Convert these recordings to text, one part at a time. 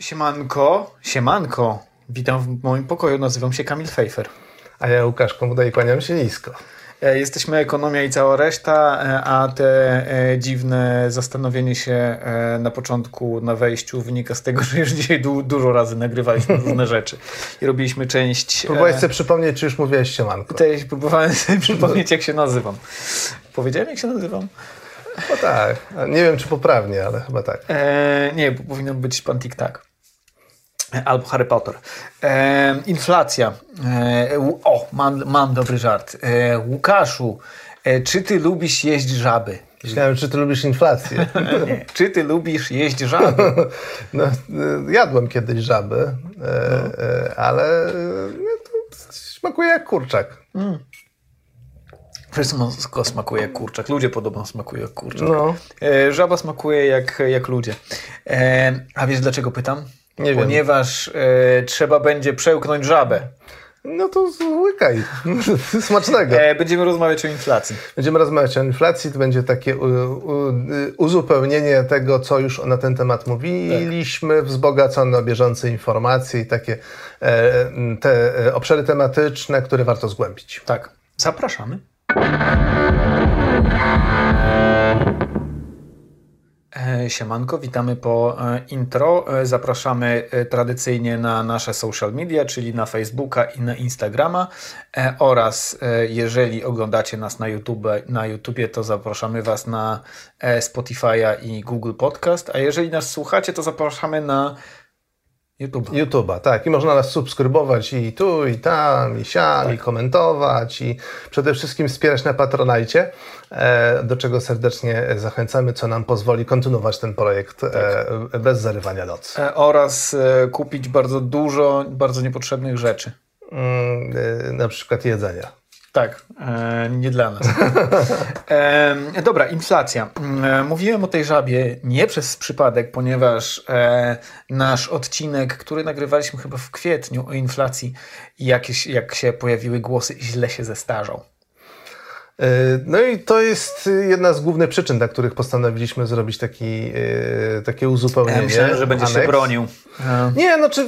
Siemanko, siemanko. Witam w moim pokoju, nazywam się Kamil Fejfer. A ja Łukasz Komuda i kłaniam się nisko. E, Jesteśmy ekonomia i cała reszta, e, a te e, dziwne zastanowienie się na początku, na wejściu wynika z tego, że już dzisiaj du dużo razy nagrywaliśmy różne rzeczy i robiliśmy część... Próbowałeś sobie przypomnieć, czy już mówiłeś siemanko? Próbowałem sobie przypomnieć, jak się nazywam. Powiedziałem, jak się nazywam? No tak. Nie wiem, czy poprawnie, ale chyba tak. Nie, bo powinno być pan Tik-Tak. Albo Harry Potter. E, inflacja. E, o, mam, mam dobry żart. E, Łukaszu, e, czy ty lubisz jeść żaby? Myślałem, czy ty lubisz inflację. Nie. Czy ty lubisz jeść żaby? No, y, jadłem kiedyś żaby, e, e, ale e, smakuje jak kurczak. Wszystko smakuje jak kurczak. Ludzie podobno smakują jak kurczak. No. E, żaba smakuje jak, jak ludzie. E, a wiesz dlaczego pytam? Nie. Ponieważ e, trzeba będzie przełknąć żabę. No to łykaj. Smacznego. E, będziemy rozmawiać o inflacji. Będziemy rozmawiać o inflacji, to będzie takie u, u, y, uzupełnienie tego, co już na ten temat mówiliśmy, wzbogacone o bieżące informacje i takie e, te e, obszary tematyczne, które warto zgłębić. Tak. Zapraszamy. Siemanko, witamy po e, intro. E, Zapraszamy e, tradycyjnie na nasze social media, czyli na Facebooka i na Instagrama e, oraz e, jeżeli oglądacie nas na YouTube, na YouTubie, to zapraszamy Was na e, Spotify'a i Google Podcast, a jeżeli nas słuchacie, to zapraszamy na YouTube. YouTube'a, tak. I można nas subskrybować i tu, i tam, i siam, i komentować, i przede wszystkim wspierać na Patronajcie, e, do czego serdecznie zachęcamy, co nam pozwoli kontynuować ten projekt e, bez zarywania nocy. E, Oraz kupić bardzo dużo bardzo niepotrzebnych rzeczy. Mm, na przykład jedzenia. Tak, e, nie dla nas. E, dobra, inflacja. E, mówiłem o tej żabie nie przez przypadek, ponieważ e, nasz odcinek, który nagrywaliśmy chyba w kwietniu o inflacji, jakieś, jak się pojawiły głosy, źle się zestarzał. E, No i to jest jedna z głównych przyczyn, dla których postanowiliśmy zrobić taki, e, takie uzupełnienie. Ja myślałem, że będzie się aneks. bronił. E, Nie, no czy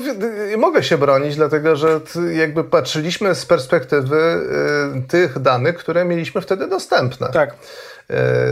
y, mogę się bronić, dlatego że jakby patrzyliśmy z perspektywy y, tych danych, które mieliśmy wtedy dostępne. tak.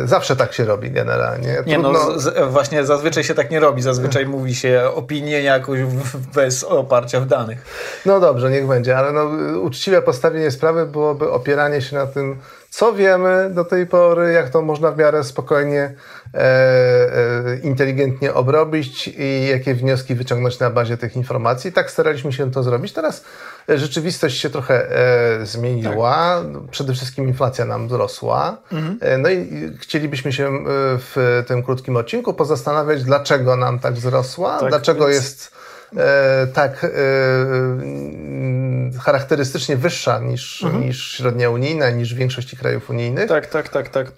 Zawsze tak się robi generalnie. Nie Trudno- no, z, z, właśnie zazwyczaj się tak nie robi. Zazwyczaj mówi się opinię jakoś w- bez oparcia w danych. no dobrze, niech będzie, ale no, uczciwe postawienie sprawy byłoby opieranie się na tym, co wiemy do tej pory, jak to można w miarę spokojnie, e, e, inteligentnie obrobić i jakie wnioski wyciągnąć na bazie tych informacji. Tak staraliśmy się to zrobić. Teraz e, rzeczywistość się trochę e, zmieniła. Przede wszystkim inflacja nam wzrosła. E, no i chcielibyśmy się e, w tym krótkim odcinku pozastanawiać, dlaczego nam tak wzrosła, Tak, dlaczego więc- jest tak e, mm, charakterystycznie wyższa niż, niż średnia unijna, niż w większości krajów unijnych. Tak, tak, tak, tak.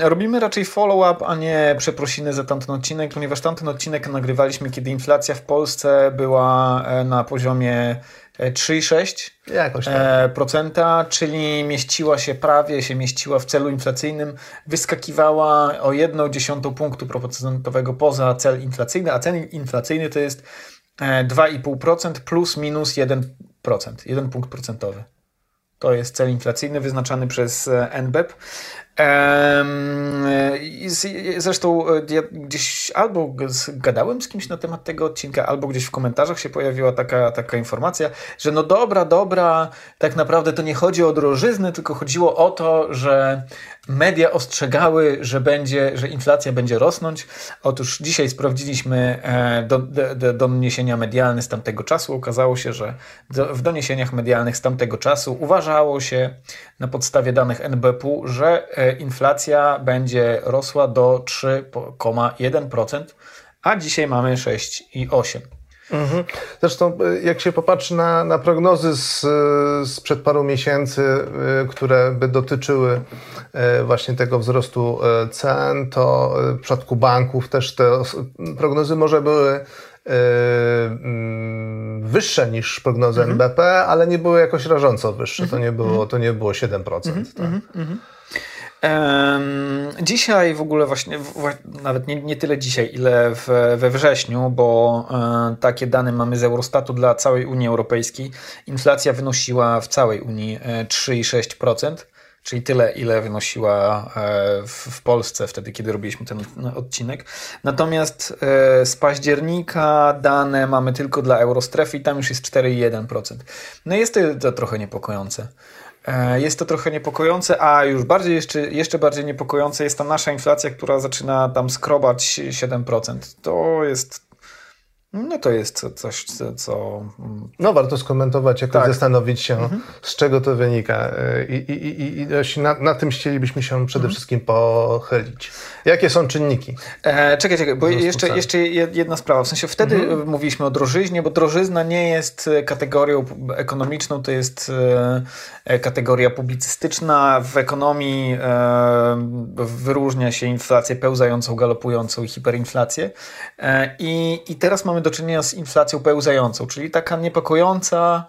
Robimy raczej follow-up, a nie przeprosiny za tamten odcinek, ponieważ tamten odcinek nagrywaliśmy, kiedy inflacja w Polsce była e, na poziomie e, 3,6%, Jakoś tak. e, procenta, czyli mieściła się prawie, się mieściła w celu inflacyjnym, wyskakiwała o 1,1 punktu procentowego poza cel inflacyjny, a cel inflacyjny to jest e, 2,5% plus minus 1%, 1 punkt procentowy. To jest cel inflacyjny wyznaczany przez e, NBEP. Zresztą e, ja gdzieś albo gadałem z kimś na temat tego odcinka, albo gdzieś w komentarzach się pojawiła taka, taka informacja, że no dobra, dobra, tak naprawdę to nie chodzi o drożyznę, tylko chodziło o to, że media ostrzegały, że będzie, że inflacja będzie rosnąć. Otóż dzisiaj sprawdziliśmy e, do, do, do, doniesienia medialne z tamtego czasu. Okazało się, że w doniesieniach medialnych z tamtego czasu uważało się na podstawie danych NBP-u, że e, inflacja będzie rosła do 3,1%, a dzisiaj mamy 6,8%. Mhm. Zresztą, y, jak się popatrzy na, na prognozy z, y, sprzed paru miesięcy, które by dotyczyły właśnie tego wzrostu cen, to w przypadku banków też te prognozy może były mm, wyższe niż prognozy NBP, ale nie były jakoś rażąco wyższe. To nie było, to nie było 7%. tak. Dzisiaj w ogóle właśnie, nawet nie, nie tyle dzisiaj, ile w, we wrześniu, bo e, takie dane mamy z Eurostatu dla całej Unii Europejskiej. Inflacja wynosiła w całej Unii 3,6% czyli tyle, ile wynosiła e, w Polsce wtedy, kiedy robiliśmy ten odcinek. Natomiast e, z października dane mamy tylko dla eurostrefy i tam już jest 4,1%. No jest to trochę niepokojące. E, jest to trochę niepokojące, a już bardziej jeszcze, jeszcze bardziej niepokojące jest ta nasza inflacja, która zaczyna tam skrobać 7%. To jest no to jest coś, co... No warto skomentować, jakoś tak. zastanowić się, mhm. z czego to wynika. I, i, i, i na, na, tym chcielibyśmy się przede mhm. wszystkim pochylić. Jakie są czynniki? E, czekaj, czekaj, bo jeszcze, jeszcze jedna sprawa. W sensie wtedy mhm. mówiliśmy o drożyźnie, bo drożyzna nie jest kategorią ekonomiczną, to jest e, kategoria publicystyczna. W ekonomii e, wyróżnia się inflację pełzającą, galopującą i hiperinflację. E, I, I teraz mamy do czynienia z inflacją pełzającą, czyli taka niepokojąca,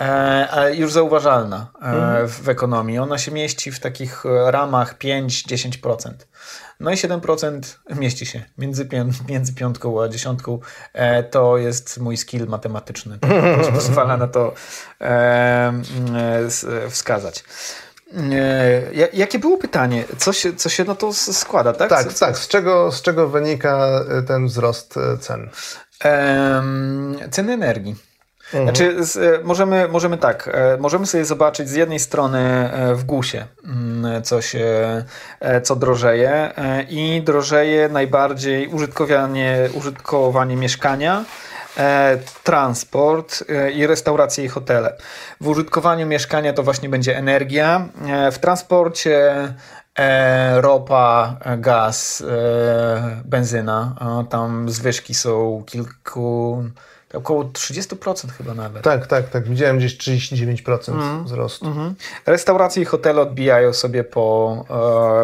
e, ale już zauważalna e, mhm. w ekonomii. Ona się mieści w takich ramach 5-10%. No i 7% mieści się między, między piątką a dziesiątką. E, to jest mój skill matematyczny. To pozwala na to wskazać. Jakie było pytanie? Co się, co się na to składa, tak? Tak, tak. Z czego, z czego wynika ten wzrost cen? Ceny energii. Mhm. Znaczy, z, możemy, możemy tak, e, możemy sobie zobaczyć z jednej strony e, w GUSie mm, co się, e, co drożeje i drożeje najbardziej użytkowanie, użytkowanie mieszkania, transport i restauracje i hotele. W użytkowaniu mieszkania to właśnie będzie energia, w transporcie E, ropa, gaz, e, benzyna. Tam zwyżki są kilku, około 30% chyba nawet. Tak, tak, tak. Widziałem gdzieś 39% mm. wzrostu. Mm -hmm. Restauracje i hotele odbijają sobie po,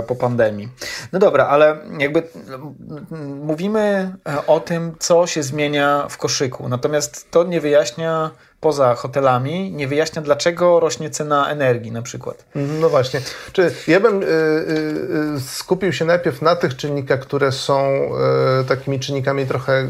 e, po pandemii. No dobra, ale jakby mówimy o tym, co się zmienia w koszyku. Natomiast to nie wyjaśnia poza hotelami nie wyjaśnia, dlaczego rośnie cena energii na przykład. No właśnie. Czy ja bym y, y, y, skupił się najpierw na tych czynnikach, które są y, takimi czynnikami trochę,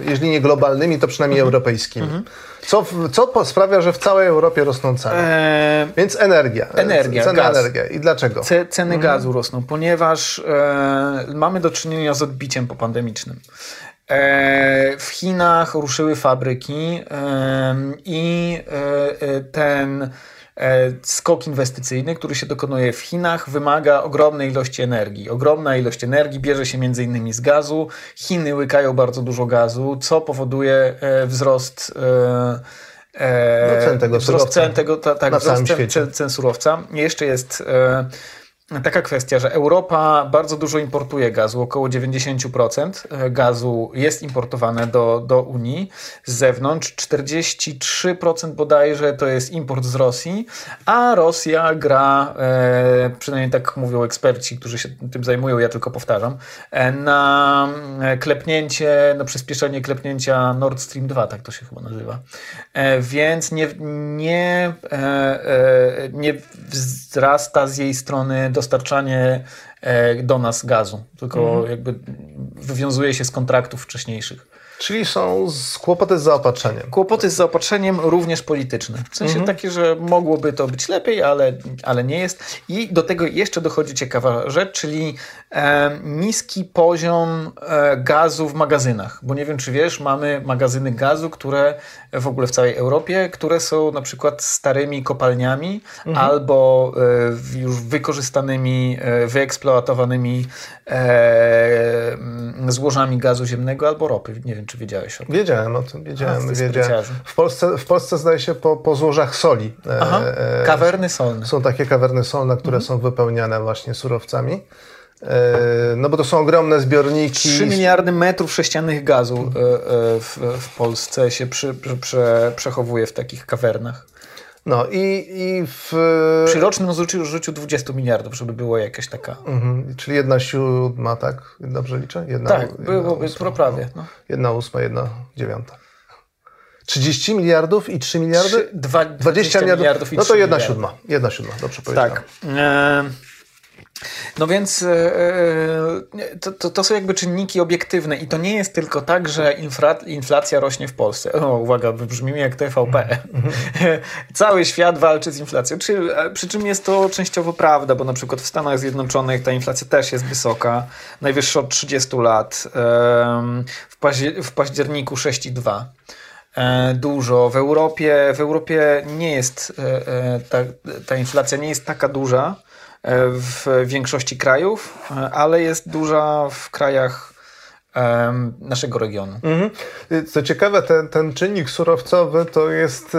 jeżeli nie globalnymi, to przynajmniej mhm. europejskimi. Mhm. Co, co sprawia, że w całej Europie rosną ceny? Eee, Więc energia. Energia, Cena gaz. energia. I dlaczego? Ce, ceny mhm. gazu rosną, ponieważ e, mamy do czynienia z odbiciem popandemicznym. E, w Chinach ruszyły fabryki i e, e, ten skok inwestycyjny, który się dokonuje w Chinach, wymaga ogromnej ilości energii. Ogromna ilość energii bierze się między innymi z gazu. Chiny łykają bardzo dużo gazu, co powoduje wzrost no, cen tego wzrost cen tego, ta, tak, wzrost cen, cen, surowca. Jeszcze jest taka kwestia, że Europa bardzo dużo importuje gazu, około 90% e, gazu jest importowane do, do Unii z zewnątrz, 43% bodajże to jest import z Rosji, a Rosja gra, e, przynajmniej tak mówią eksperci, którzy się tym zajmują, ja tylko powtarzam, e, na e, klepnięcie, na przyspieszenie klepnięcia Nord Stream 2, tak to się chyba nazywa. E, więc nie, nie, e, nie wzrasta z jej strony do dostarczanie e, do nas gazu, tylko mhm. jakby wywiązuje się z kontraktów wcześniejszych. Czyli są kłopoty z zaopatrzeniem. Kłopoty z zaopatrzeniem również polityczne. W sensie mhm. takie, że mogłoby to być lepiej, ale, ale nie jest. I do tego jeszcze dochodzi ciekawa rzecz, czyli e, niski poziom e, gazu w magazynach. Bo nie wiem, czy wiesz, mamy magazyny gazu, które w ogóle w całej Europie, które są na przykład starymi kopalniami mhm. albo e, już wykorzystanymi, e, wyeksploatowanymi e, złożami gazu ziemnego albo ropy. Nie wiem, czy wiedziałeś o tym? Wiedziałem o tym, wiedziałem. A, wiedziałem. W, Polsce, w Polsce zdaje się po, po złożach soli. Aha, e, kawerny solne. Są takie kawerny solne, które mhm. są wypełniane właśnie surowcami. E, no bo to są ogromne zbiorniki. 3 miliardy metrów sześciennych gazu e, e, w, w Polsce się przy, przy, przechowuje w takich kawernach. No i, i w... Przy rocznym zużyciu, zużyciu 20 miliardów, żeby było jakaś taka... Mhm. Czyli jedna siódma, tak? Dobrze liczę? Jedna, tak, byłoby prawie. No. Jedna ósma, jedna dziewiąta. 30 miliardów i 3 miliardy? 3, 20, 20 miliardów, miliardów i No to jedna miliardy. siódma. Jedna siódma, dobrze powiedziałem. Tak. E No więc e, e, to, to, to, są jakby czynniki obiektywne i to nie jest tylko tak, że infra, inflacja rośnie w Polsce. O, uwaga, brzmimy jak TVP. Cały świat walczy z inflacją. Przy, przy czym jest to częściowo prawda, bo na przykład w Stanach Zjednoczonych ta inflacja też jest wysoka, najwyższa od 30 lat. W, paździer w październiku 6,2 e, dużo. W Europie, w Europie nie jest ta, ta inflacja nie jest taka duża, w większości krajów, ale jest duża w krajach naszego regionu. Mhm. Co ciekawe, ten, ten czynnik surowcowy to jest,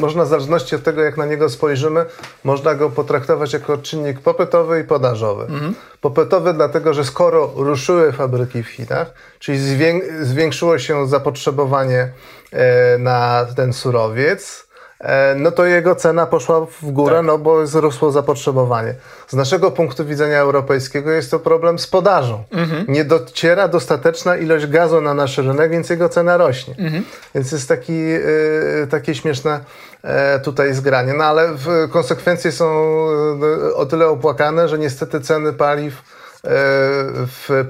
można w zależności od tego, jak na niego spojrzymy, można go potraktować jako czynnik popytowy i podażowy. Mhm. Popytowy dlatego, że skoro ruszyły fabryki w Chinach, czyli zwiększyło się zapotrzebowanie e, na ten surowiec, E, no to jego cena poszła w górę, tak. no bo wzrosło zapotrzebowanie. Z naszego punktu widzenia europejskiego jest to problem z podażą. Mhm. Nie dociera dostateczna ilość gazu na nasz rynek, więc jego cena rośnie. Mhm. Więc jest taki, y, takie śmieszne y, tutaj zgranie. No ale konsekwencje są o tyle opłakane, że niestety ceny paliw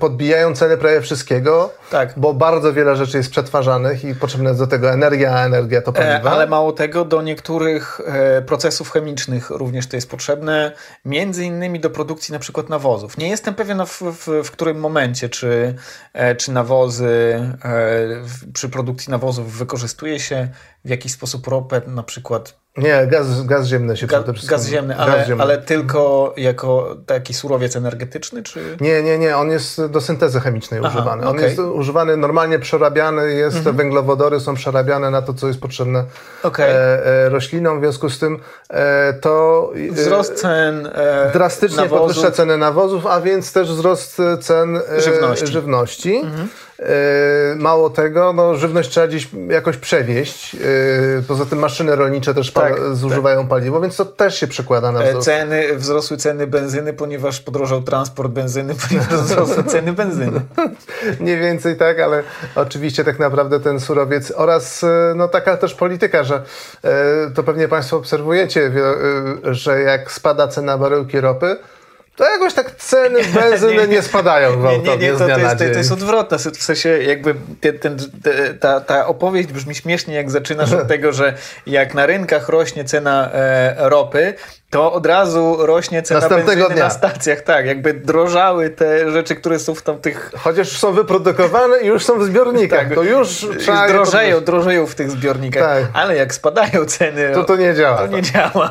podbijają ceny prawie wszystkiego, tak. bo bardzo wiele rzeczy jest przetwarzanych i potrzebna jest do tego energia, a energia to e, paliwa. E, ale mało tego, do niektórych e, procesów chemicznych również to jest potrzebne, między innymi do produkcji na przykład nawozów. Nie jestem pewien w, w, w którym momencie, czy, e, czy nawozy, e, przy produkcji nawozów wykorzystuje się w jakiś sposób ropę, na przykład nie, gaz, gaz ziemny się Ga, Gaz ziemny, ale, gaz ziemny. ale tylko jako taki surowiec energetyczny, czy? Nie, nie, nie, on jest do syntezy chemicznej Aha, używany. On okay. jest używany, normalnie przerabiany jest, mhm. węglowodory są przerabiane na to, co jest potrzebne okay. e, e, roślinom, w związku z tym e, to... E, wzrost cen e, Drastycznie nawozów. podwyższa ceny nawozów, a więc też wzrost cen e, żywności. żywności. Mhm. E, mało tego, no, żywność trzeba gdzieś jakoś przewieźć. E, poza tym maszyny rolnicze też tak, zużywają tak. paliwo, więc to też się przekłada na e, wzrost. Ceny, wzrosły ceny benzyny, ponieważ podrożał transport benzyny, ponieważ wzrosły ceny benzyny. Mniej więcej tak, ale oczywiście tak naprawdę ten surowiec oraz no, taka też polityka, że to pewnie Państwo obserwujecie, że jak spada cena baryłki ropy, to jakoś tak ceny benzyny nie, nie spadają gwałtownie nie, nie, nie, to, to, jest, to, jest odwrotne. W sensie jakby ten, ten, ta, ta opowieść brzmi śmiesznie, jak zaczynasz od tego, że jak na rynkach rośnie cena e, ropy, to od razu rośnie cena benzyny dnia. na stacjach. Tak, jakby drożały te rzeczy, które są w tamtych... Chociaż są wyprodukowane i już są w zbiornikach, tak, to już trzeba... Drożeją, drożeją w tych zbiornikach, tak. ale jak spadają ceny... To to nie działa. To nie działa.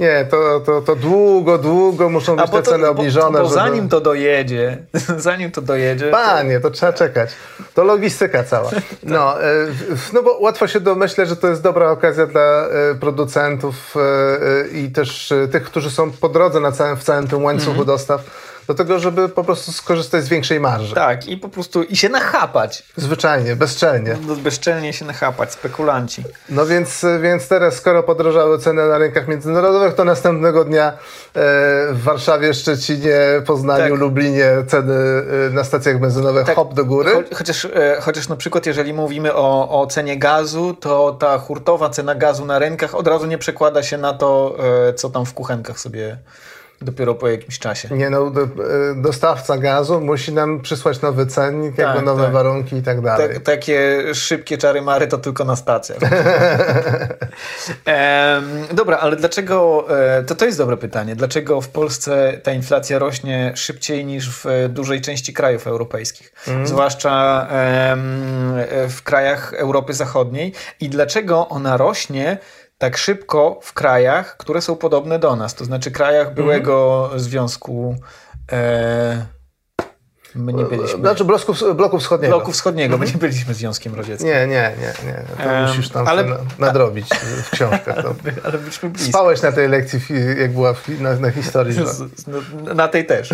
Nie, to, to, to długo, długo muszą być te ceny obniżone. Bo, bo żeby... zanim to dojedzie, zanim to dojedzie... Panie, to... to trzeba czekać. To logistyka cała. No, e, no bo łatwo się domyśleć, że to jest dobra okazja dla e, producentów e, i też tych, którzy są po drodze na całym, w całym tym łańcuchu mm -hmm. dostaw, do tego, żeby po prostu skorzystać z większej marży. Tak, i po prostu i się nachapać. Zwyczajnie, bezczelnie. No, bezczelnie się nachapać, spekulanci. No więc, więc teraz, skoro podrożały ceny na rynkach międzynarodowych, to następnego dnia e, w Warszawie, Szczecinie, Poznaniu, tak. Lublinie ceny e, na stacjach benzynowych tak. hop do góry. Cho chociaż, e, chociaż na przykład, jeżeli mówimy o, o cenie gazu, to ta hurtowa cena gazu na rynkach od razu nie przekłada się na to, co tam w kuchenkach sobie dopiero po jakimś czasie. Nie no, do, e, dostawca gazu musi nam przysłać nowy cennik, tak, jakby nowe tak. warunki i tak dalej. Tak, takie szybkie czary mary to tylko na stacjach. e, dobra, ale dlaczego, e, to to jest dobre pytanie, dlaczego w Polsce ta inflacja rośnie szybciej niż w dużej części krajów europejskich, mm. zwłaszcza e, w krajach Europy Zachodniej i dlaczego ona rośnie tak szybko w krajach, które są podobne do nas, to znaczy krajach byłego mhm. Związku e, My nie byliśmy. Znaczy bloku, bloku wschodniego. Bloku wschodniego, my nie byliśmy Związkiem Radzieckim. Nie, nie, nie. nie. To um, musisz tam ale, nadrobić w książkach. To. ale byliśmy blisko. Spałeś na tej lekcji, jak była na, na historii. No, na tej też.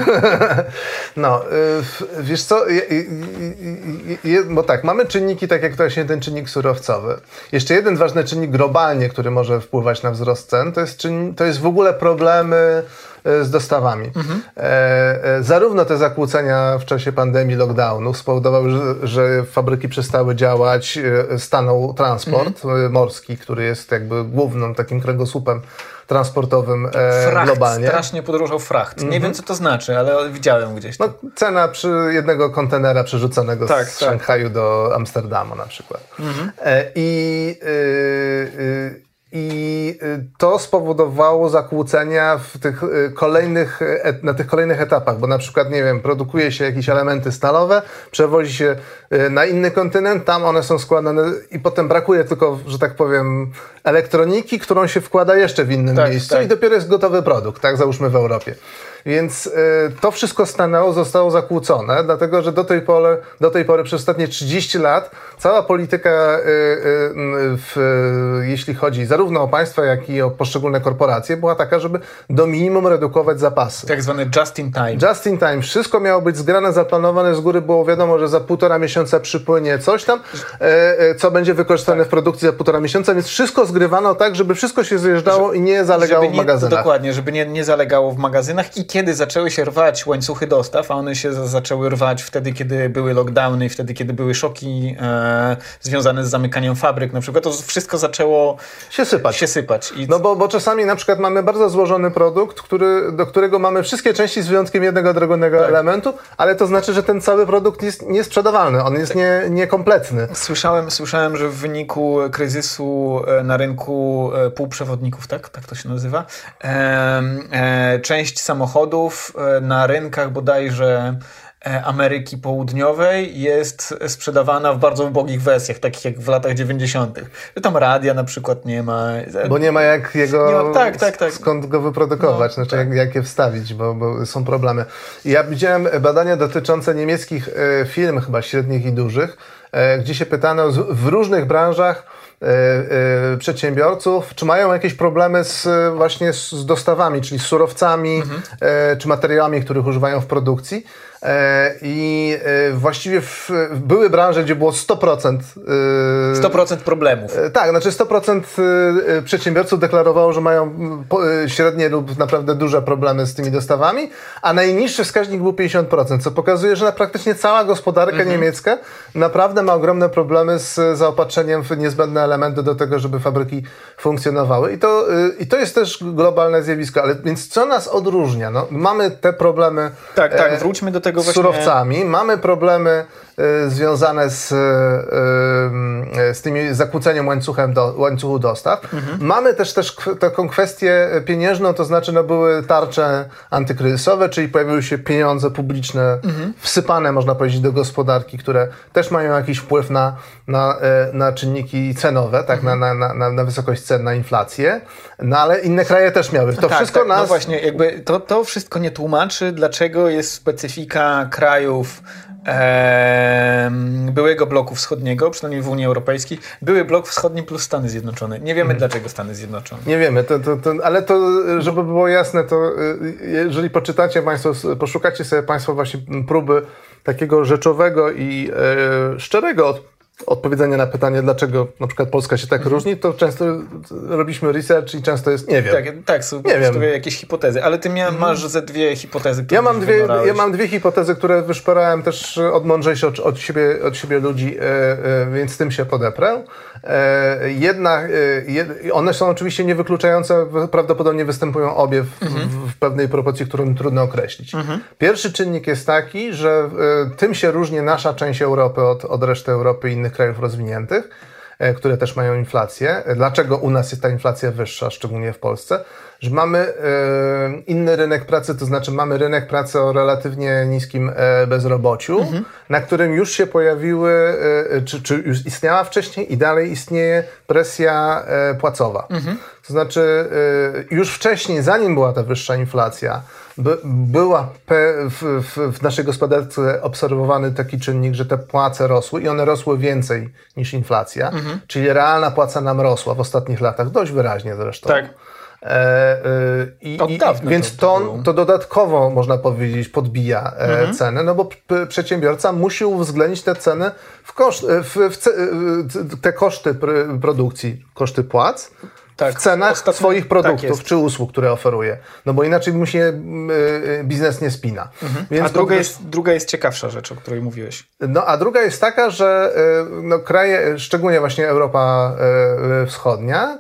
no, y, wiesz co, bo tak, mamy czynniki, tak jak właśnie ten czynnik surowcowy. Jeszcze jeden ważny czynnik globalnie, który może wpływać na wzrost cen, to jest, czyn, to jest w ogóle problemy z dostawami. E, e, zarówno te zakłócenia w czasie pandemii, lockdownu spowodowały, że, że fabryki przestały działać, e, stanął transport e, morski, który jest jakby głównym takim kręgosłupem transportowym e, Fracht, globalnie. strasznie podróżał fracht. Nie wiem, co to znaczy, ale widziałem gdzieś. No, cena przy jednego kontenera przerzuconego Tak, z tak. Szanghaju do Amsterdamu na przykład. E, I, y, y, I y, to spowodowało zakłócenia w tych y, kolejnych, et, na tych kolejnych etapach, bo na przykład, nie wiem, produkuje się jakieś elementy stalowe, przewozi się y, na inny kontynent, tam one są składane i potem brakuje tylko, że tak powiem, elektroniki, którą się wkłada jeszcze w innym Tak, miejscu tak. i dopiero jest gotowy produkt, tak, załóżmy w Europie. Więc y, to wszystko stanęło, zostało zakłócone, dlatego że do tej pory, do tej pory przez ostatnie 30 lat cała polityka, y, y, w, jeśli chodzi zarówno o państwa, jak i o poszczególne korporacje, była taka, żeby do minimum redukować zapasy. Tak zwany just in time. Just in time. Wszystko miało być zgrane, zaplanowane z góry. Było wiadomo, że za półtora miesiąca przypłynie coś tam, co będzie wykorzystane w produkcji za półtora miesiąca, więc wszystko zgrywano tak, żeby wszystko się zjeżdżało i nie zalegało żeby w nie, magazynach. Dokładnie, żeby nie, nie zalegało w magazynach i kiedy zaczęły się rwać łańcuchy dostaw, a one się za- zaczęły rwać wtedy, kiedy były lockdowny wtedy, kiedy były szoki e, związane z zamykaniem fabryk na przykład, to wszystko zaczęło Się sypać. się sypać. I No bo, bo czasami na przykład mamy bardzo złożony produkt, który, do którego mamy wszystkie części z wyjątkiem jednego drobnego Tak. elementu, ale to znaczy, że ten cały produkt jest niesprzedawalny, on jest nie, niekompletny. Słyszałem, słyszałem, że w wyniku kryzysu e, na rynku e, półprzewodników, tak, tak to się nazywa, em, e, część samochodów e, na rynkach bodajże e, Ameryki Południowej jest sprzedawana w bardzo ubogich wersjach, takich jak w latach 90. Że tam radia na przykład nie ma. Bo nie ma jak jego. Ma- tak, tak, tak. Skąd go wyprodukować, No, znaczy jak, jak je wstawić, bo, bo są problemy. Ja widziałem badania dotyczące niemieckich e, firm, chyba średnich i dużych, e, gdzie się pytano w różnych branżach e, e, przedsiębiorców, czy mają jakieś problemy z, e, właśnie z, dostawami, czyli z surowcami, Mhm. e, czy materiałami, których używają w produkcji. E, I e, właściwie w, były branże, gdzie było 100%. e, 100% problemów. E, Tak, znaczy 100% y, y, przedsiębiorców deklarowało, że mają średnie lub naprawdę duże problemy z tymi dostawami, a najniższy wskaźnik był 50%, co pokazuje, że praktycznie cała gospodarka niemiecka naprawdę ma ogromne problemy z zaopatrzeniem w niezbędne elementy do tego, żeby fabryki funkcjonowały. I to, i to jest też globalne zjawisko. Ale więc co nas odróżnia? No, mamy te problemy Tak, tak, wróćmy do tego z właśnie- surowcami, mamy problemy y, związane z, y, y, z tymi zakłóceniem łańcuchem do, łańcuchu dostaw. Mhm. Mamy też, też taką kwestię pieniężną, to znaczy no, były tarcze antykryzysowe, czyli pojawiły się pieniądze publiczne Mhm. wsypane, można powiedzieć, do gospodarki, które też mają jakiś wpływ na, na, e, na czynniki cenowe, tak, Mhm. na, na, na, na wysokość cen, na inflację, no ale inne kraje też miały. To tak, wszystko tak, nas... No właśnie, jakby to, to wszystko nie tłumaczy, dlaczego jest specyfika krajów em, byłego bloku wschodniego, przynajmniej w Unii Europejskiej. Były blok wschodni plus Stany Zjednoczone. Nie wiemy, dlaczego Stany Zjednoczone. Nie wiemy, to, to, to, ale to, żeby było jasne, to y, jeżeli poczytacie Państwo, poszukacie sobie Państwo właśnie próby takiego rzeczowego i e, szczerego odpowiedzenia na pytanie, dlaczego na przykład Polska się tak różni, to często robiliśmy research i często jest nie wiem. Tak, tak, są Nie wiem. jakieś hipotezy, ale ty mia, masz ze dwie hipotezy, które Ja mam, dwie, ja mam dwie hipotezy, które wyszperałem też od mądrzejszych od, od, siebie, od siebie ludzi, e, e, więc tym się podeprę. E, jedna, e, jed, one są oczywiście niewykluczające, prawdopodobnie występują obie w, w, w pewnej proporcji, którą trudno określić. Pierwszy czynnik jest taki, że e, tym się różni nasza część Europy od, od reszty Europy i innych krajów rozwiniętych e, które też mają inflację. Dlaczego u nas jest ta inflacja wyższa, szczególnie w Polsce? Że mamy e, inny rynek pracy, to znaczy mamy rynek pracy o relatywnie niskim e, bezrobociu, na którym już się pojawiły, e, czy, czy już istniała wcześniej i dalej istnieje presja płacowa. To znaczy już wcześniej, zanim była ta wyższa inflacja, by, była pe, w, w, w naszej gospodarce obserwowany taki czynnik, że te płace rosły i one rosły więcej niż inflacja, czyli realna płaca nam rosła w ostatnich latach, dość wyraźnie zresztą. Tak. E, e, i, Od dawna więc to to, to dodatkowo, można powiedzieć, podbija e, cenę, no bo przedsiębiorca musi uwzględnić te ceny w koszt, w, w, e, te koszty pr- produkcji, koszty płac tak, w cenach ostatnio, swoich produktów tak czy usług, które oferuje. No bo inaczej mu się y, biznes nie spina. Mhm. Więc a druga, jest, druga jest ciekawsza rzecz, o której mówiłeś. No a druga jest taka, że y, no, kraje, szczególnie właśnie Europa y, Wschodnia,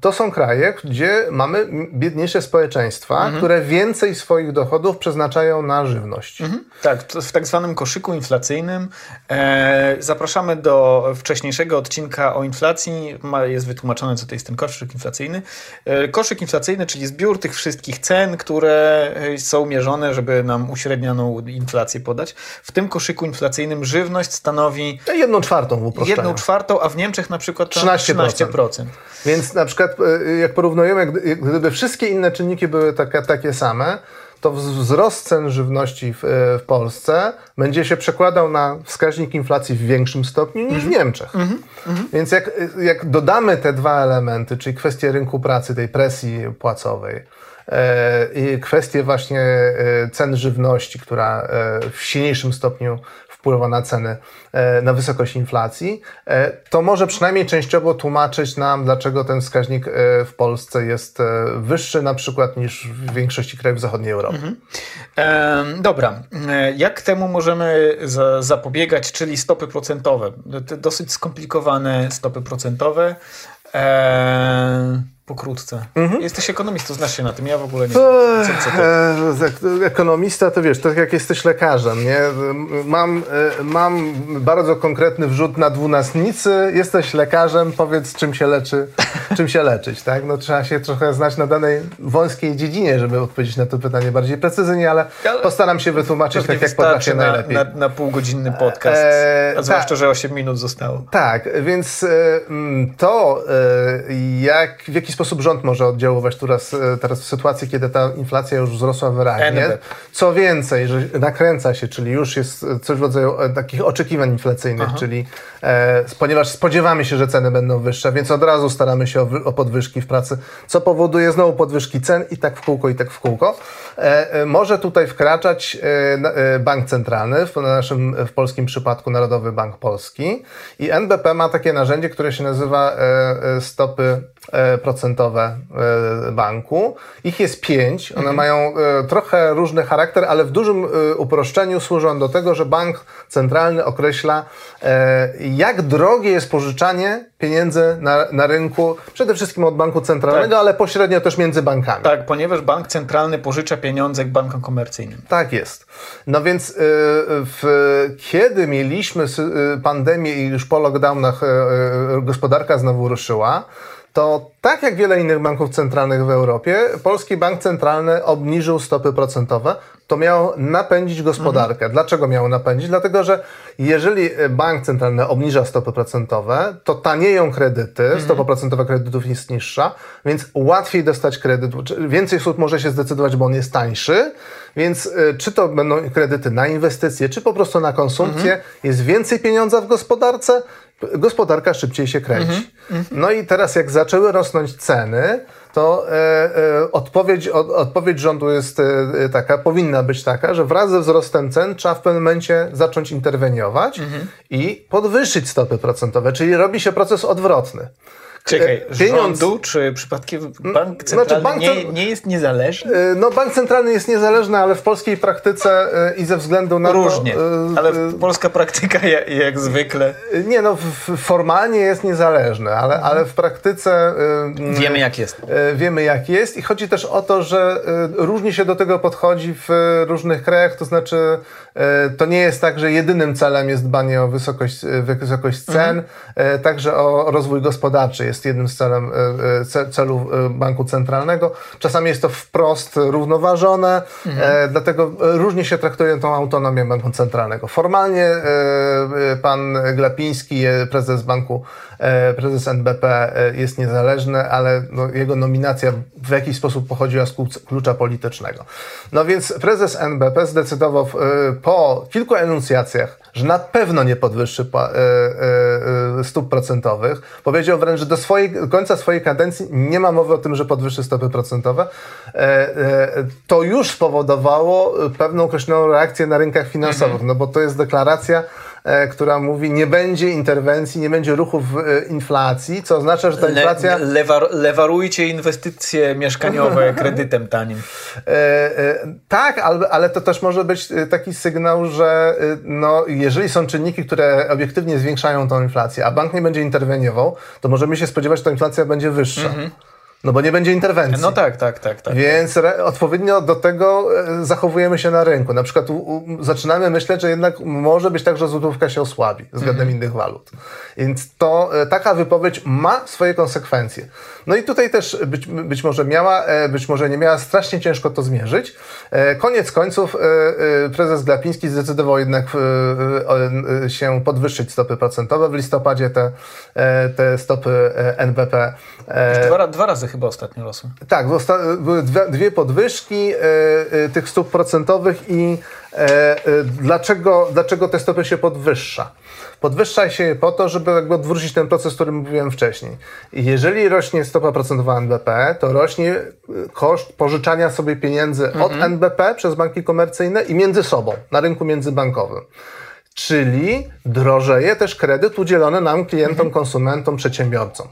to są kraje, gdzie mamy biedniejsze społeczeństwa, mhm. które więcej swoich dochodów przeznaczają na żywność. Mhm. Tak, w tak zwanym koszyku inflacyjnym. E, zapraszamy do wcześniejszego odcinka o inflacji. jest wytłumaczone, co to jest ten koszyk inflacyjny. E, koszyk inflacyjny, czyli zbiór tych wszystkich cen, które e, są mierzone, żeby nam uśrednianą inflację podać. W tym koszyku inflacyjnym żywność stanowi... Jedną czwartą w uproszczeniu. Jedną czwartą, a w Niemczech na przykład 13%. 13%. Więc na przykład e, jak porównujemy, gdyby wszystkie inne czynniki były takie, takie same, to wzrost cen żywności w, e, w, Polsce będzie się przekładał na wskaźnik inflacji w większym stopniu niż w mhm. Niemczech. Mm -hmm. Więc jak, jak dodamy te dwa elementy, czyli kwestię rynku pracy, tej presji płacowej, e, i kwestię właśnie cen żywności, która w silniejszym stopniu wpływa na ceny, e, na wysokość inflacji, e, to może przynajmniej częściowo tłumaczyć nam, dlaczego ten wskaźnik e, w Polsce jest wyższy na przykład niż w większości krajów zachodniej Europy. Mhm. E, dobra, jak temu możemy za, zapobiegać, czyli stopy procentowe? Dosyć skomplikowane stopy procentowe. E, pokrótce. Mhm. Jesteś ekonomistą, znasz się na tym, ja w ogóle nie wiem. E, ekonomista to wiesz, tak jak jesteś lekarzem, nie? Mam, e, mam bardzo konkretny wrzut na dwunastnicy, jesteś lekarzem, powiedz czym się leczy, czym się leczyć, tak? No trzeba się trochę znać na danej wąskiej dziedzinie, żeby odpowiedzieć na to pytanie bardziej precyzyjnie, ale, ale postaram się wytłumaczyć tak, jak potrafię na, najlepiej. Na, na półgodzinny podcast, e, a zwłaszcza, tak, że 8 minut zostało. Tak, więc to jak, w jaki sposób sposób rząd może oddziaływać teraz, e, teraz w sytuacji, kiedy ta inflacja już wzrosła wyraźnie. Co więcej, że nakręca się, czyli już jest coś w rodzaju e, takich oczekiwań inflacyjnych, Aha. czyli e, ponieważ spodziewamy się, że ceny będą wyższe, więc od razu staramy się o, o podwyżki w pracy, co powoduje znowu podwyżki cen i tak w kółko, i tak w kółko. E, e może tutaj wkraczać e, bank centralny, w naszym w polskim przypadku Narodowy Bank Polski i NBP ma takie narzędzie, które się nazywa stopy procentowe banku. Ich jest pięć, one mhm. mają trochę różny charakter, ale w dużym uproszczeniu służą do tego, że bank centralny określa, jak drogie jest pożyczanie pieniędzy na, na rynku, przede wszystkim od banku centralnego, tak. ale pośrednio też między bankami. Tak, ponieważ bank centralny pożycza pieniądze bankom komercyjnym. Tak jest. No więc w, kiedy mieliśmy pandemię i już po lockdownach gospodarka znowu ruszyła, to tak jak wiele innych banków centralnych w Europie, Polski Bank Centralny obniżył stopy procentowe. To miało napędzić gospodarkę. Mhm. Dlaczego miało napędzić? Dlatego, że jeżeli bank centralny obniża stopy procentowe, to tanieją kredyty, mhm. stopa procentowa kredytów jest niższa, więc łatwiej dostać kredyt, więcej osób może się zdecydować, bo on jest tańszy, więc y, czy to będą kredyty na inwestycje, czy po prostu na konsumpcję, mhm. jest więcej pieniądza w gospodarce, gospodarka szybciej się kręci. Mm -hmm. No i teraz jak zaczęły rosnąć ceny, to e, e, odpowiedź, od, odpowiedź rządu jest e, taka, powinna być taka, że wraz ze wzrostem cen trzeba w pewnym momencie zacząć interweniować mm -hmm. i podwyższyć stopy procentowe, czyli robi się proces odwrotny. Czekaj, e, pieniądz... rządu, czy przypadkiem bank centralny znaczy bank nie, nie, jest niezależny? E, no bank centralny jest niezależny, ale w polskiej praktyce e, i ze względu na Różnie, to, ale polska praktyka jak, jak, zwykle... Nie no, formalnie jest niezależny, ale, mhm. ale w praktyce... Wiemy jak jest. Wiemy jak jest i chodzi też o to, że różnie się do tego podchodzi w różnych krajach, to znaczy to nie jest tak, że jedynym celem jest dbanie o wysokość, wysokość cen, mhm. także o rozwój gospodarczy jest jednym z celem, e, e, celów e, banku centralnego. Czasami jest to wprost równoważone, mhm. dlatego różnie się traktuje tą autonomię banku centralnego. Formalnie pan Glapiński, prezes banku, prezes NBP jest niezależny, ale no, jego nominacja w jakiś sposób pochodziła z klucza politycznego. No więc prezes NBP zdecydował po kilku enuncjacjach, że na pewno nie podwyższy stóp procentowych. Powiedział wręcz, że swojej, końca swojej kadencji nie ma mowy o tym, że podwyższy stopy procentowe. E, e, to już spowodowało pewną określoną reakcję na rynkach finansowych, mhm. no bo to jest deklaracja, która mówi, nie będzie interwencji, nie będzie ruchów e, inflacji, co oznacza, że ta inflacja... Le, lewar, lewarujcie inwestycje mieszkaniowe kredytem tanim. E, e, tak, ale, ale to też może być e, taki sygnał, że e, no, jeżeli są czynniki, które obiektywnie zwiększają tą inflację, a bank nie będzie interweniował, to możemy się spodziewać, że ta inflacja będzie wyższa. No bo nie będzie interwencji. No tak, tak, tak. tak. Więc odpowiednio do tego e, zachowujemy się na rynku. Na przykład u, u, zaczynamy myśleć, że jednak może być tak, że złotówka się osłabi względem innych walut. Więc to e, taka wypowiedź ma swoje konsekwencje. No i tutaj też być, być może miała, e, być może nie miała, strasznie ciężko to zmierzyć. Koniec końców prezes Glapiński zdecydował jednak się podwyższyć stopy procentowe. W listopadzie te, te stopy NBP Dwa, ra- dwa razy chyba ostatnio rosły. tak, były dwie, podwyżki e, e, tych stóp procentowych i e, e, dlaczego, dlaczego te stopy się podwyższa? Podwyższa się po to, żeby jakby odwrócić ten proces, o którym mówiłem wcześniej. Jeżeli rośnie stopa procentowa NBP, to rośnie e, koszt pożyczania sobie pieniędzy od NBP przez banki komercyjne i między sobą, na rynku międzybankowym. Czyli drożeje też kredyt udzielony nam, klientom, konsumentom, przedsiębiorcom.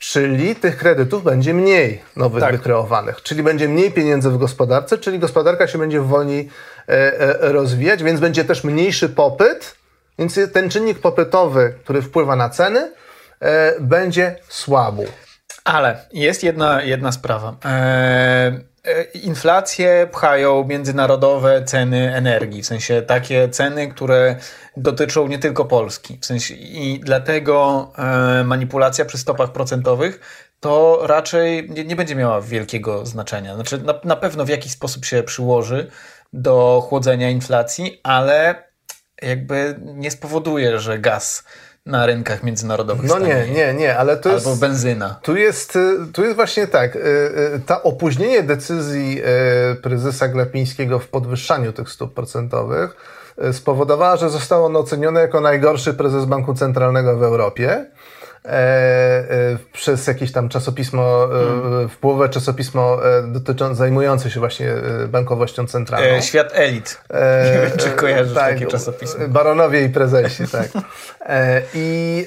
Czyli tych kredytów będzie mniej nowych Tak. wykreowanych, czyli będzie mniej pieniędzy w gospodarce, czyli gospodarka się będzie wolniej e, e, rozwijać, więc będzie też mniejszy popyt, więc ten czynnik popytowy, który wpływa na ceny, e, będzie słabł. Ale jest jedna, jedna sprawa. Eee, inflację pchają międzynarodowe ceny energii, w sensie takie ceny, które dotyczą nie tylko Polski. W sensie i dlatego e, manipulacja przy stopach procentowych to raczej nie, nie będzie miała wielkiego znaczenia. Znaczy na, na pewno w jakiś sposób się przyłoży do chłodzenia inflacji, ale jakby nie spowoduje, że gaz na rynkach międzynarodowych No nie, stanie. nie, nie, ale to jest... Albo benzyna. Tu jest, y, tu jest właśnie tak, y, y, ta opóźnienie decyzji prezesa Glapińskiego w podwyższaniu tych stóp procentowych spowodowała, że został on oceniony jako najgorszy prezes Banku Centralnego w Europie. E, e, przez jakieś tam czasopismo, e, w połowę czasopismo dotyczące, zajmujące się właśnie bankowością centralną. E, świat elit. E, Nie wiem, czy kojarzysz tak, takie czasopismo. Baronowie i prezesi, tak. E, I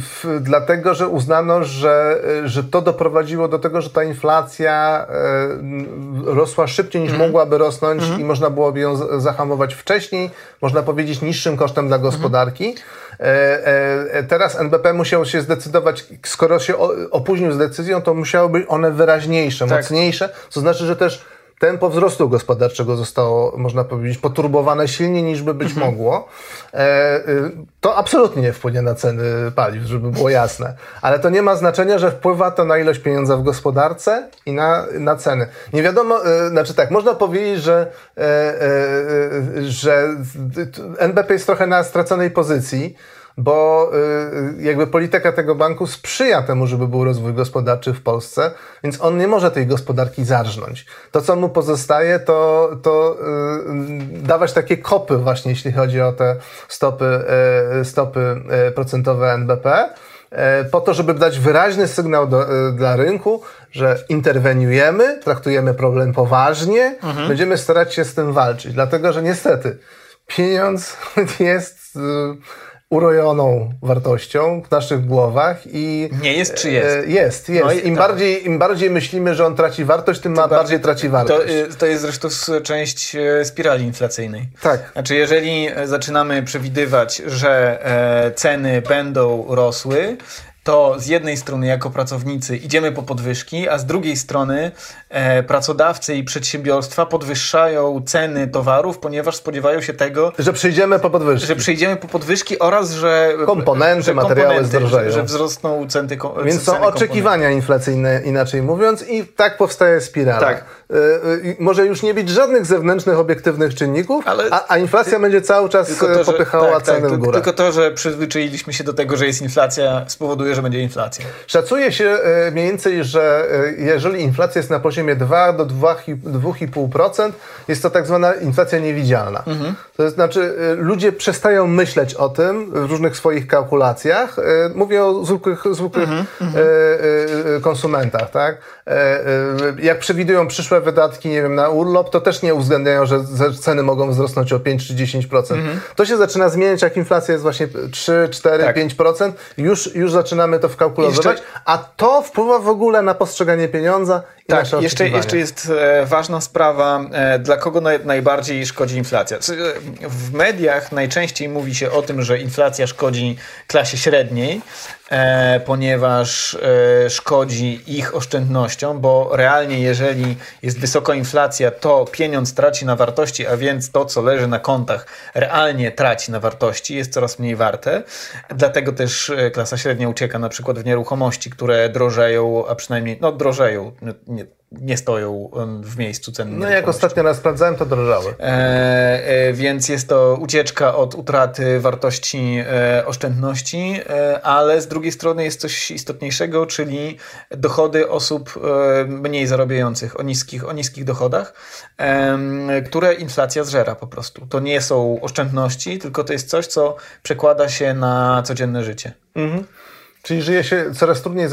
w, dlatego, że uznano, że, że to doprowadziło do tego, że ta inflacja rosła szybciej niż mogłaby rosnąć i można byłoby ją zahamować wcześniej, można powiedzieć niższym kosztem dla gospodarki. E, e, Teraz NBP musiał się zdecydować, skoro się opóźnił z decyzją, to musiały być one wyraźniejsze, Tak. mocniejsze, co znaczy, że też tempo wzrostu gospodarczego zostało, można powiedzieć, poturbowane silniej niż by być mogło. E, y, to absolutnie nie wpłynie na ceny paliw, żeby było jasne. Ale to nie ma znaczenia, że wpływa to na ilość pieniądza w gospodarce i na, na ceny. Nie wiadomo, e, znaczy tak, można powiedzieć, że, e, e, e, że NBP jest trochę na straconej pozycji, bo y, jakby polityka tego banku sprzyja temu, żeby był rozwój gospodarczy w Polsce, więc on nie może tej gospodarki zarżnąć. To, co mu pozostaje, to, to y, dawać takie kopy właśnie, jeśli chodzi o te stopy, y, stopy y, procentowe NBP, y, po to, żeby dać wyraźny sygnał do, y, dla rynku, że interweniujemy, traktujemy problem poważnie, będziemy starać się z tym walczyć, dlatego że niestety pieniądz jest y, urojoną wartością w naszych głowach i Nie jest, czy jest? E, Jest, jest. No Im, tak. bardziej, Im bardziej myślimy, że on traci wartość, tym, ma bardziej traci To, wartość. y, to jest zresztą część e, spirali inflacyjnej. Tak. Znaczy, jeżeli e, zaczynamy przewidywać, że ceny będą rosły, to z jednej strony jako pracownicy idziemy po podwyżki, a z drugiej strony e, pracodawcy i przedsiębiorstwa podwyższają ceny towarów, ponieważ spodziewają się tego, Że przyjdziemy po podwyżki. że przejdziemy po podwyżki oraz, że Komponenty, że materiały komponenty, zdrożeją. Że, że wzrosną ceny Więc są oczekiwania inflacyjne, inaczej mówiąc, i tak powstaje spirala. Tak. E, e, może już nie być żadnych zewnętrznych, obiektywnych czynników, Ale a, a inflacja będzie cały czas e, to, że, popychała tak, ceny tak, w górę. Tylko to, że przyzwyczailiśmy się do tego, że jest inflacja, spowoduje, że będzie inflacja. Szacuje się e, mniej więcej, że e, jeżeli inflacja jest na poziomie 2 do 2,5%, jest to tak zwana inflacja niewidzialna. Mhm. To znaczy, e, ludzie przestają myśleć o tym w różnych swoich kalkulacjach. Mówię o zwykłych, zwykłych mhm, mhm. konsumentach, tak? Jak przewidują przyszłe wydatki, nie wiem, na urlop, to też nie uwzględniają, że ceny mogą wzrosnąć o 5 czy 10%. Mhm. To się zaczyna zmieniać, jak inflacja jest właśnie 3, 4, tak. 5%. Już, już zaczynamy to wkalkulować, jeszcze... a to wpływa w ogóle na postrzeganie pieniądza i tak, nasze jeszcze, jeszcze jest e, ważna sprawa, e, dla kogo naj, najbardziej szkodzi inflacja. E, w mediach najczęściej mówi się o tym, że inflacja szkodzi klasie średniej, e, ponieważ e, szkodzi ich oszczędnościom, bo realnie jeżeli jest wysoka inflacja, to pieniądz traci na wartości, a więc to, co leży na kontach, realnie traci na wartości, jest coraz mniej warte. Dlatego też e, klasa średnia ucieka na przykład w nieruchomości, które drożeją, a przynajmniej, no drożeją, nie, nie stoją w miejscu cen. No jak ostatnio raz sprawdzałem, to drożały. E, e, więc jest to ucieczka od utraty wartości e, oszczędności, e, ale z drugiej strony jest coś istotniejszego, czyli dochody osób e, mniej zarabiających, o niskich, o niskich dochodach, które inflacja zżera po prostu. To nie są oszczędności, tylko to jest coś, co przekłada się na codzienne życie. Mhm. Czyli żyje się coraz trudniej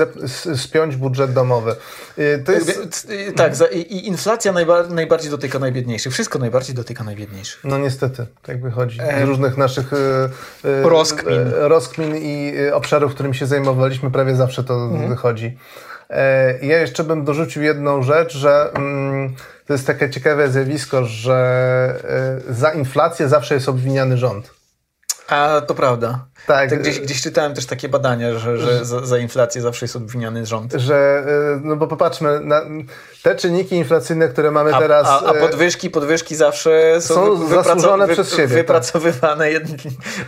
spiąć budżet domowy. Y, to jest... Tak, i inflacja najba najbardziej dotyka najbiedniejszych. Wszystko najbardziej dotyka najbiedniejszych. No niestety, tak wychodzi. Z różnych naszych y, y, rozkmin. rozkmin i obszarów, którym się zajmowaliśmy, prawie zawsze to mhm. wychodzi. E, ja jeszcze bym dorzucił jedną rzecz, że mm, to jest takie ciekawe zjawisko, że za inflację zawsze jest obwiniany rząd. A to prawda. Tak. To gdzieś, gdzieś czytałem też takie badania, że, że za, za, inflację zawsze jest obwiniany rząd. Że, y, no bo popatrzmy, na te czynniki inflacyjne, które mamy a, teraz... A, a, y, podwyżki, podwyżki zawsze są, są zasłużone przez siebie. Tak. Wypracowywane jed,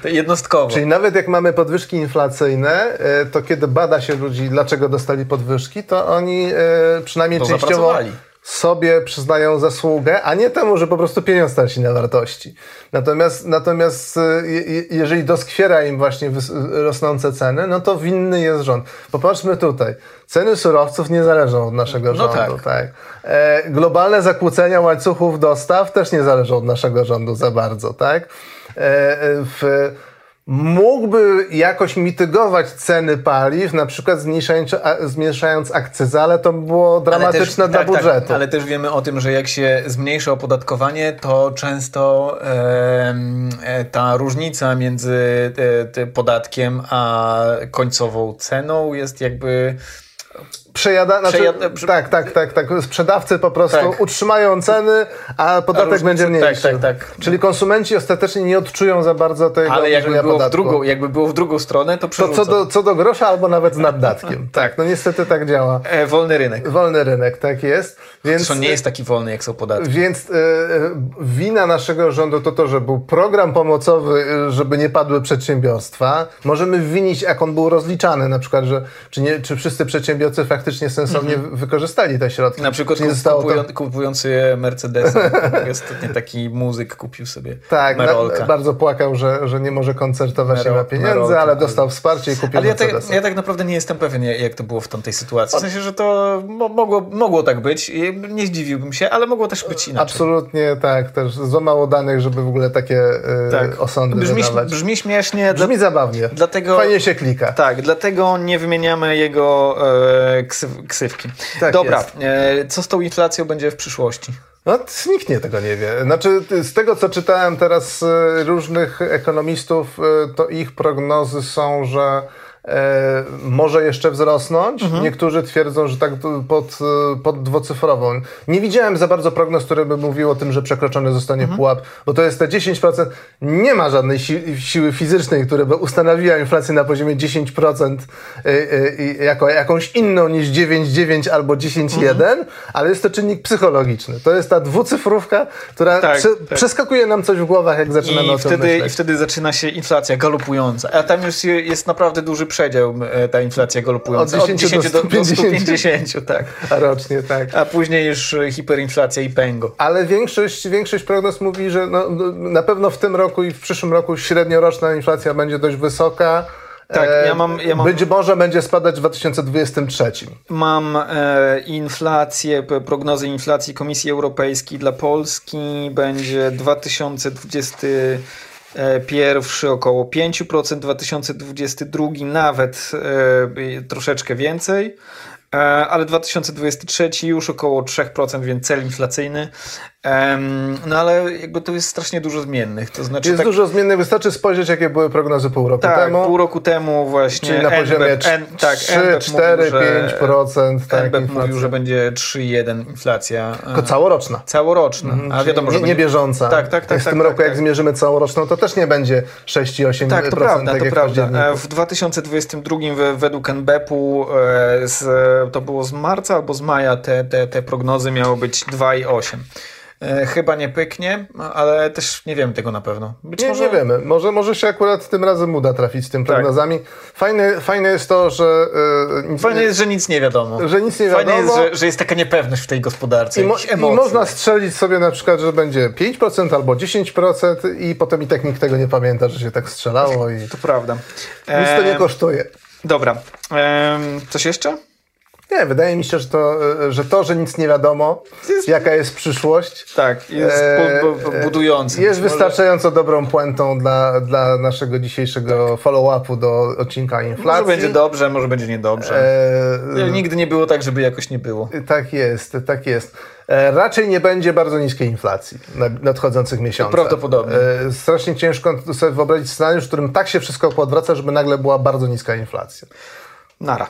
jednostkowo. Czyli nawet jak mamy podwyżki inflacyjne, y, to kiedy bada się ludzi, dlaczego dostali podwyżki, to oni przynajmniej to częściowo... Sobie przyznają zasługę, a nie temu, że po prostu pieniądz traci na wartości. Natomiast, natomiast y, jeżeli doskwiera im właśnie rosnące ceny, no to winny jest rząd. Popatrzmy tutaj. Ceny surowców nie zależą od naszego no rządu. Tak. tak. E, globalne zakłócenia łańcuchów dostaw też nie zależą od naszego rządu za bardzo. Tak? E, w, mógłby jakoś mitygować ceny paliw, na przykład zmniejszając, zmniejszając akcyzę, ale to było dramatyczne też, dla tak, tak budżetu. Tak, ale też wiemy o tym, że jak się zmniejsza opodatkowanie, to często e, ta różnica między e, podatkiem a końcową ceną jest jakby przejada, znaczy, Przejada, tak, tak, tak, tak. Sprzedawcy po prostu tak. utrzymają ceny, a podatek a będzie tak, mniejszy. Tak, tak, tak. Czyli konsumenci ostatecznie nie odczują za bardzo tego Ale jakby było, w drugą, jakby było w drugą stronę, to przerzucą. To co do, co do grosza albo nawet z naddatkiem. tak, no niestety tak działa. E, wolny rynek. Wolny rynek, tak jest. Więc, on nie jest taki wolny, jak są podatki. Więc e, wina naszego rządu to to, że był program pomocowy, e, żeby nie padły przedsiębiorstwa. Możemy winić, jak on był rozliczany, na przykład, że czy, nie, czy wszyscy przedsiębiorcy faktycznie sensownie mm -hmm. wykorzystali te środki. Na przykład kup, kupują, to... kupujący Mercedesa. Ostatnio taki muzyk kupił sobie Tak, na, bardzo płakał, że, że nie może koncertować, Mero, nie ma pieniędzy, Merolka, ale dostał wsparcie i kupił ale ja tak, ja tak naprawdę nie jestem pewien, jak to było w tamtej sytuacji. W sensie, że to mogło, mogło tak być nie zdziwiłbym się, ale mogło też być inaczej. Absolutnie tak, też za mało danych, żeby w ogóle takie e, tak. osądy brzmi, wydawać. Brzmi śmiesznie. Brzmi dla, zabawnie. Dlatego, Fajnie się klika. Tak, dlatego nie wymieniamy jego e, ksywki. Tak Dobra, e, co z tą inflacją będzie w przyszłości? No, nikt nie tego nie wie. Znaczy, z tego co czytałem teraz e, różnych ekonomistów, e, to ich prognozy są, że e, może jeszcze wzrosnąć. Mhm. Niektórzy twierdzą, że tak pod, pod dwucyfrową. Nie widziałem za bardzo prognoz, które by mówiły o tym, że przekroczony zostanie mhm. pułap, bo to jest te 10%. Nie ma żadnej si siły fizycznej, która by ustanowiła inflację na poziomie 10% y, y, jako jakąś inną niż 9,9 albo 10,1, mhm. ale jest to czynnik psychologiczny. To jest ta dwucyfrówka, która tak, prze tak. przeskakuje nam coś w głowach, jak zaczynamy I o tym wtedy, myśleć. I wtedy zaczyna się inflacja galopująca. A tam już jest naprawdę duży przedział e, ta inflacja galopująca. Od 10, Od 10 do, do, 150, tak. A rocznie, tak. A później już hiperinflacja i pęgo. Ale większość, większość prognoz mówi, że no, no, na pewno w tym roku i w przyszłym roku średnioroczna inflacja będzie dość wysoka. Tak, ja mam- ja mam- Być może będzie spadać w 2023. Mam e, inflację, prognozy inflacji Komisji Europejskiej dla Polski będzie 2021 około 5%, 2022 nawet e, troszeczkę więcej. E, Ale 2023 już około 3%, więc cel inflacyjny. No ale jakby to jest strasznie dużo zmiennych. To znaczy Jest tak, dużo zmiennych, wystarczy spojrzeć, jakie były prognozy pół roku tak, temu. pół roku temu właśnie Czyli na poziomie NBP N- tak, 3, NBP 4, mówił, że- 5%. Tak, inflacja. mówił, że będzie 3,1 inflacja. Tylko całoroczna. Całoroczna. A wiadomo, nie, że nie będzie... bieżąca. Tak, tak, tak, W tak, tym tak, roku, tak. jak zmierzymy całoroczną, to też nie będzie 6,8%. Tak, to prawda, tak to prawda. E, W 2022 we- według NBP-u e, z, to było z marca albo z maja te, te, te prognozy miało być 2,8. E, Chyba nie pyknie, ale też nie wiem tego na pewno. Być Nie, może... nie wiemy. Może, może się akurat tym razem uda trafić z tym Tak. prognozami. Fajne, fajne jest to, że, nic, Fajne jest, że nic nie wiadomo. że nic nie Fajne wiadomo. jest, że, że jest taka niepewność w tej gospodarce. I, mo- I można strzelić sobie na przykład, że będzie 5% albo 10% i potem i tak nikt tego nie pamięta, że się tak strzelało i nic To prawda. to nie E, kosztuje. Dobra. Em, Coś jeszcze? Nie, wydaje mi się, że to, że to, że nic nie wiadomo, Jest- jaka jest przyszłość, Tak, jest e, bu- bu- budujący. jest może- wystarczająco dobrą puentą dla, dla naszego dzisiejszego follow-upu do odcinka Może inflacji. będzie dobrze, może będzie niedobrze. E, Nigdy nie było tak, żeby jakoś nie było. Tak jest, tak jest. E, Raczej nie będzie bardzo niskiej inflacji na nadchodzących miesiącach. Prawdopodobnie. E, Strasznie ciężko sobie wyobrazić scenariusz, w którym tak się wszystko poodwraca, żeby nagle była bardzo niska inflacja. Nara.